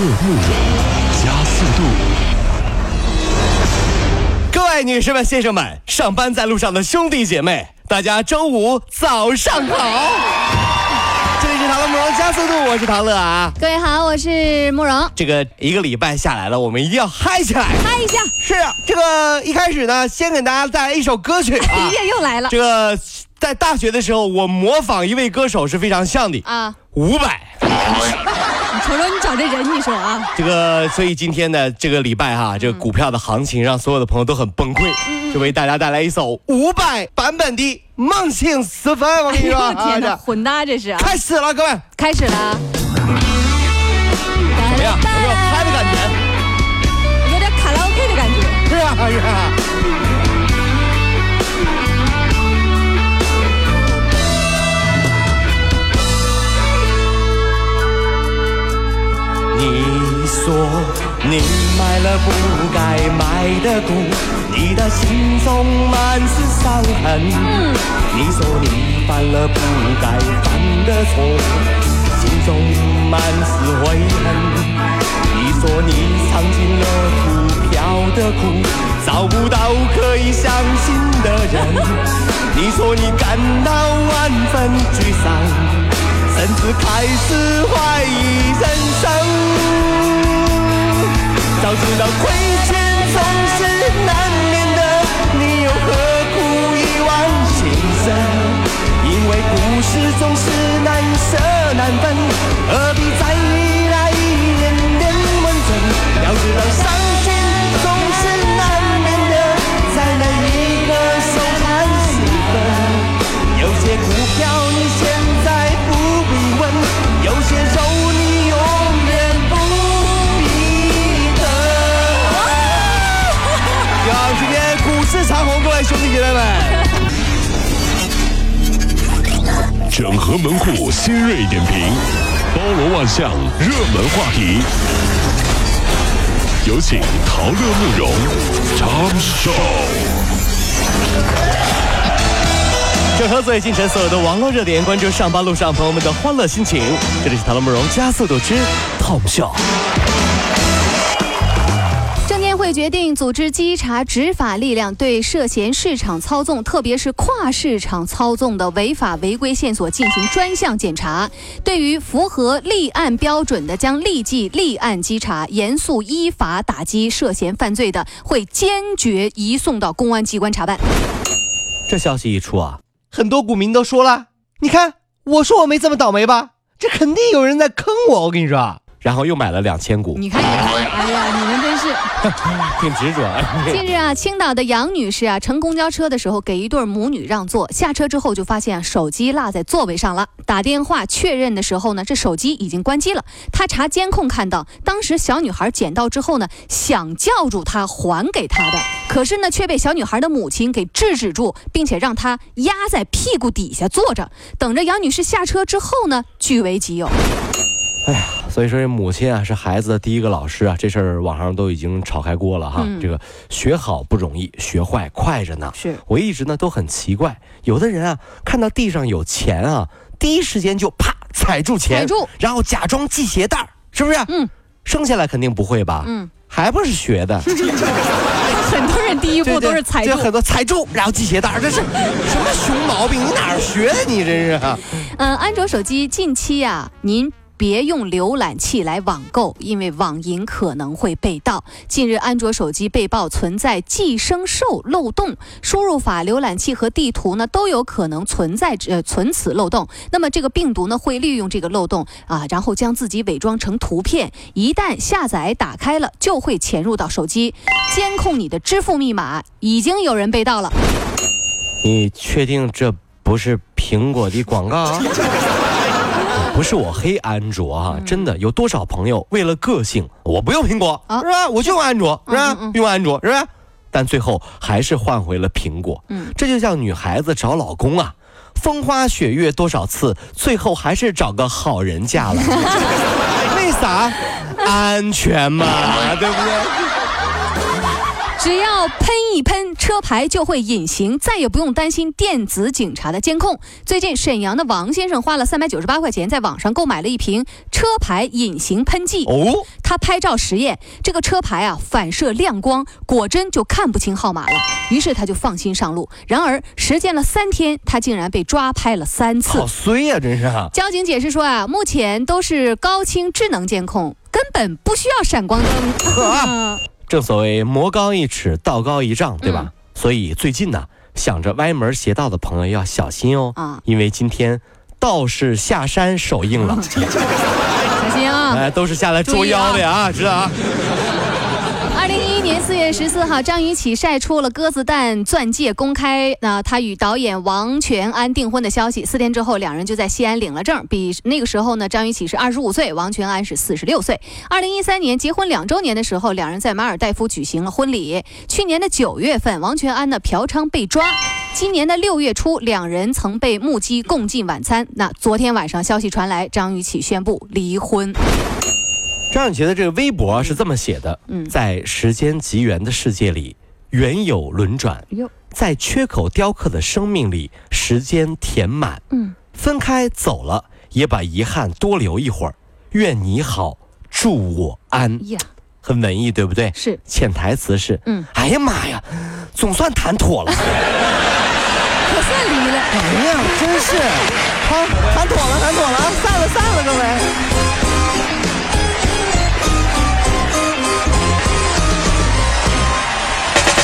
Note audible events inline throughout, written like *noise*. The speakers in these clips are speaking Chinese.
乐慕容加速度。各位女士们、先生们，上班在路上的兄弟姐妹，大家周五早上好！这里是唐乐慕容加速度，我是唐乐啊。各位好，我是慕容，这个一个礼拜下来了，我们一定要嗨起来！嗨一下，是啊，这个一开始呢，先给大家带来一首歌曲啊音。乐又来了这个在大学的时候，我模仿一位歌手是非常像的，啊！伍佰。你瞅瞅你找这人，你说啊，这个，所以今天的这个礼拜哈，这个股票的行情让所有的朋友都很崩溃，嗯就为大家带来一首五百版本的《梦醒时分》。我跟你说，哎天哪，啊混搭这是啊！开始了，各位，开始了啊，怎么样？有没有嗨的感觉？有点卡拉 OK 的感觉。是啊，是啊。说你买了不该买的股，你的心中满是伤痕。你说你犯了不该犯的错，心中满是悔恨。你说你尝尽了股票的苦，找不到可以相信的人。你说你感到万分沮丧，甚至开始怀疑人生。早知道亏欠总是难和门户新锐点评，包罗万象，热门话题。有请陶乐慕容长寿。整合最近城所有的网络热点，关注上班路上朋友们的欢乐心情。这里是《陶乐慕容加速度之 Tom Show》。会决定组织稽查执法力量，对涉嫌市场操纵，特别是跨市场操纵的违法违规线索进行专项检查。对于符合立案标准的，将立即立案稽查，严肃依法打击涉嫌犯罪的，会坚决移送到公安机关查办。这消息一出啊，很多股民都说了：“你看，我说我没这么倒霉吧？这肯定有人在坑我。”我跟你说，然后又买了两千股，你看，哎呀，你们真是。*laughs* 挺执着。*laughs* 近日啊，青岛的杨女士啊，乘公交车的时候给一对母女让座，下车之后就发现手机落在座位上了。打电话确认的时候呢，这手机已经关机了。她查监控看到，当时小女孩捡到之后呢，想叫住她还给她的，可是呢却被小女孩的母亲给制止住，并且让她压在屁股底下坐着，等着杨女士下车之后呢，据为己有。哎呀，所以说这母亲啊是孩子的第一个老师啊，这事儿网上都已经炒开锅了哈。嗯这个学好不容易，学坏快着呢。是我一直呢都很奇怪，有的人啊看到地上有钱啊，第一时间就啪踩住钱，踩住然后假装系鞋带儿，是不是？嗯，生下来肯定不会吧？嗯，还不是学的。*laughs* 很多人第一步都是踩住这。很多踩住，然后系鞋带儿，这是什么熊毛病？你哪儿学的？你真是啊！嗯，安卓手机近期啊，您。别用浏览器来网购，因为网银可能会被盗。近日，安卓手机被曝存在寄生兽漏洞，输入法、浏览器和地图呢都有可能存在呃存此漏洞。那么这个病毒呢会利用这个漏洞啊，然后将自己伪装成图片，一旦下载打开了，就会潜入到手机，监控你的支付密码。已经有人被盗了。你确定这不是苹果的广告？不是我黑安卓哈、嗯真的有多少朋友为了个性，我不用苹果，啊是吧？我就用安卓，是吧？用安卓，是吧？但最后还是换回了苹果。嗯，这就像女孩子找老公啊，风花雪月多少次，最后还是找个好人嫁了。*laughs* 为啥？安全嘛，对不对？只要喷一喷，车牌就会隐形，再也不用担心电子警察的监控。最近，沈阳的王先生花了三百九十八块钱，在网上购买了一瓶车牌隐形喷剂。哦，他拍照实验，这个车牌啊反射亮光，果真就看不清号码了。于是他就放心上路。然而实践了三天，他竟然被抓拍了三次。好衰呀，真是！交警解释说啊，目前都是高清智能监控，根本不需要闪光灯。*laughs* 正所谓魔高一尺，道高一丈，对吧？所以最近呢，想着歪门邪道的朋友要小心哦。啊，因为今天道士下山首映了，*laughs* 小心啊！哎，都是下来捉妖的呀，知道啊？四月十四号，张雨绮晒出了鸽子蛋钻戒，公开那她与导演王全安订婚的消息。四天之后，两人就在西安领了证。比那个时候呢，张雨绮是二十五岁，王全安是四十六岁。二零一三年结婚两周年的时候，两人在马尔代夫举行了婚礼。去年的九月份，王全安呢嫖娼被抓。今年的六月初，两人曾被目击共进晚餐。那昨天晚上消息传来，张雨绮宣布离婚。张雨绮的这个微博是这么写的：在时间极圆的世界里，缘有轮转；在缺口雕刻的生命里，时间填满。嗯，分开走了，也把遗憾多留一会儿。愿你好，祝我安。呀，很文艺，对不对？是。潜台词是：嗯，哎呀妈呀，总算谈妥了，*laughs* 可算离了。哎呀，真是，好，谈妥了，谈妥了啊，散了，散了，各位。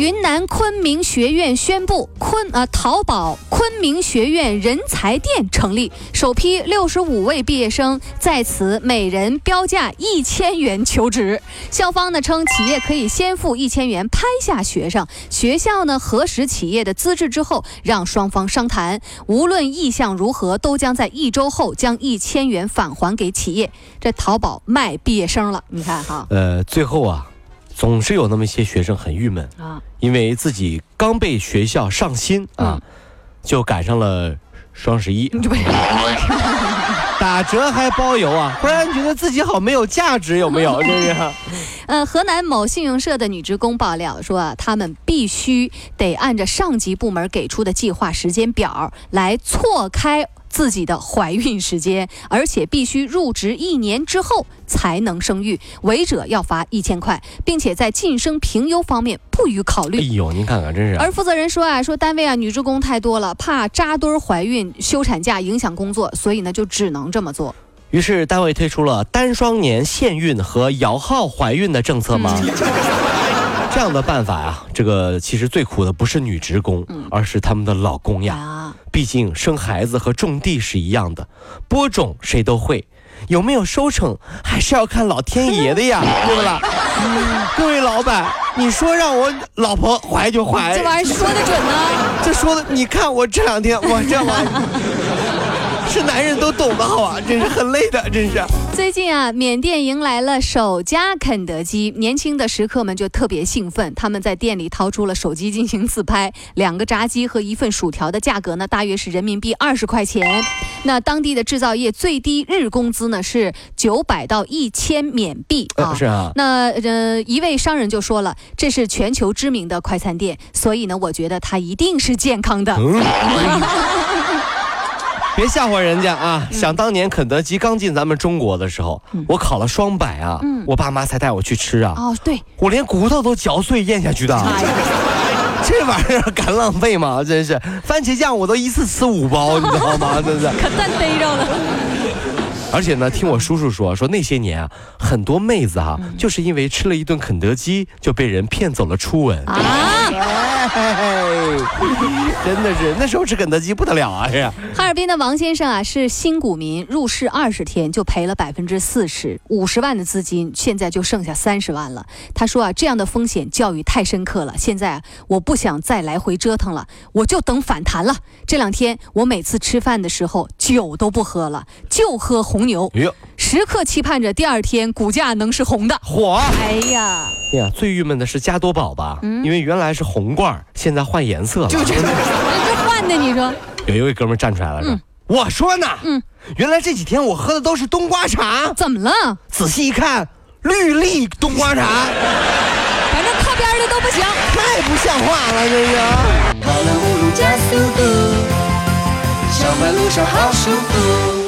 云南昆明学院宣布，昆呃淘宝昆明学院人才店成立，首批六十五位毕业生在此每人标价一千元求职。校方呢称，企业可以先付一千元拍下学生，学校呢核实企业的资质之后，让双方商谈，无论意向如何，都将在一周后将一千元返还给企业。这淘宝卖毕业生了，你看哈。呃，最后啊。总是有那么一些学生很郁闷啊，因为自己刚被学校上新啊，就赶上了双十一，*laughs* *laughs* 打折还包邮啊，忽然觉得自己好没有价值，有没有？*laughs* 是不是。呃，河南某信用社的女职工爆料说啊，他们必须得按照上级部门给出的计划时间表来错开。自己的怀孕时间，而且必须入职一年之后才能生育，违者要罚一千块，并且在晋升评优方面不予考虑。哎呦，您看看，真是。而负责人说啊，说单位啊女职工太多了，怕扎堆怀孕休产假影响工作，所以呢就只能这么做。于是单位推出了单双年限孕和摇号怀孕的政策吗？这样的办法呀，这个其实最苦的不是女职工，而是他们的老公呀。毕竟生孩子和种地是一样的，播种谁都会，有没有收成还是要看老天爷的呀，*laughs* 对不啦？*laughs* 各位老板，你说让我老婆怀就怀，这玩意儿说的准呢？这说的，你看我这两天我这玩意儿。是男人都懂的好啊，真是很累的，真是。最近啊，缅甸迎来了首家肯德基，年轻的食客们就特别兴奋，他们在店里掏出了手机进行自拍。两个炸鸡和一份薯条的价格呢，大约是人民币二十块钱。那当地的制造业最低日工资呢是九百到一千缅币啊。是啊。那呃，一位商人就说了，这是全球知名的快餐店，所以呢，我觉得它一定是健康的。*laughs* 别吓唬人家啊！想当年肯德基刚进咱们中国的时候，我考了双百啊，我爸妈才带我去吃啊。哦，对，我连骨头都嚼碎咽下去的。*laughs* 这玩意儿敢浪费吗？真是，番茄酱我都一次吃五包，*laughs* 你知道吗？真是。可算逮着了。而且呢，听我叔叔说，说那些年啊，很多妹子哈，就是因为吃了一顿肯德基，就被人骗走了初吻。啊。*laughs* 真的是那时候吃肯德基不得了啊！是哈尔滨的王先生啊，是新股民，入市二十天就赔了百分之四十，五十万的资金现在就剩下三十万了。他说啊，这样的风险教育太深刻了，现在啊，我不想再来回折腾了，我就等反弹了。这两天我每次吃饭的时候酒都不喝了，就喝红牛，哟，时刻期盼着第二天股价能是红的。火！哎呀，哎呀，最郁闷的是加多宝吧，因为原来是红罐儿，现在换颜色了。就这这换的，你说？有一位哥们站出来了，说：“我说呢，嗯，原来这几天我喝的都是冬瓜茶，怎么了？仔细一看，绿粒冬瓜茶，反正靠边的都不行。太不像话了，这是。跑了五路加速度，上班路上好舒服。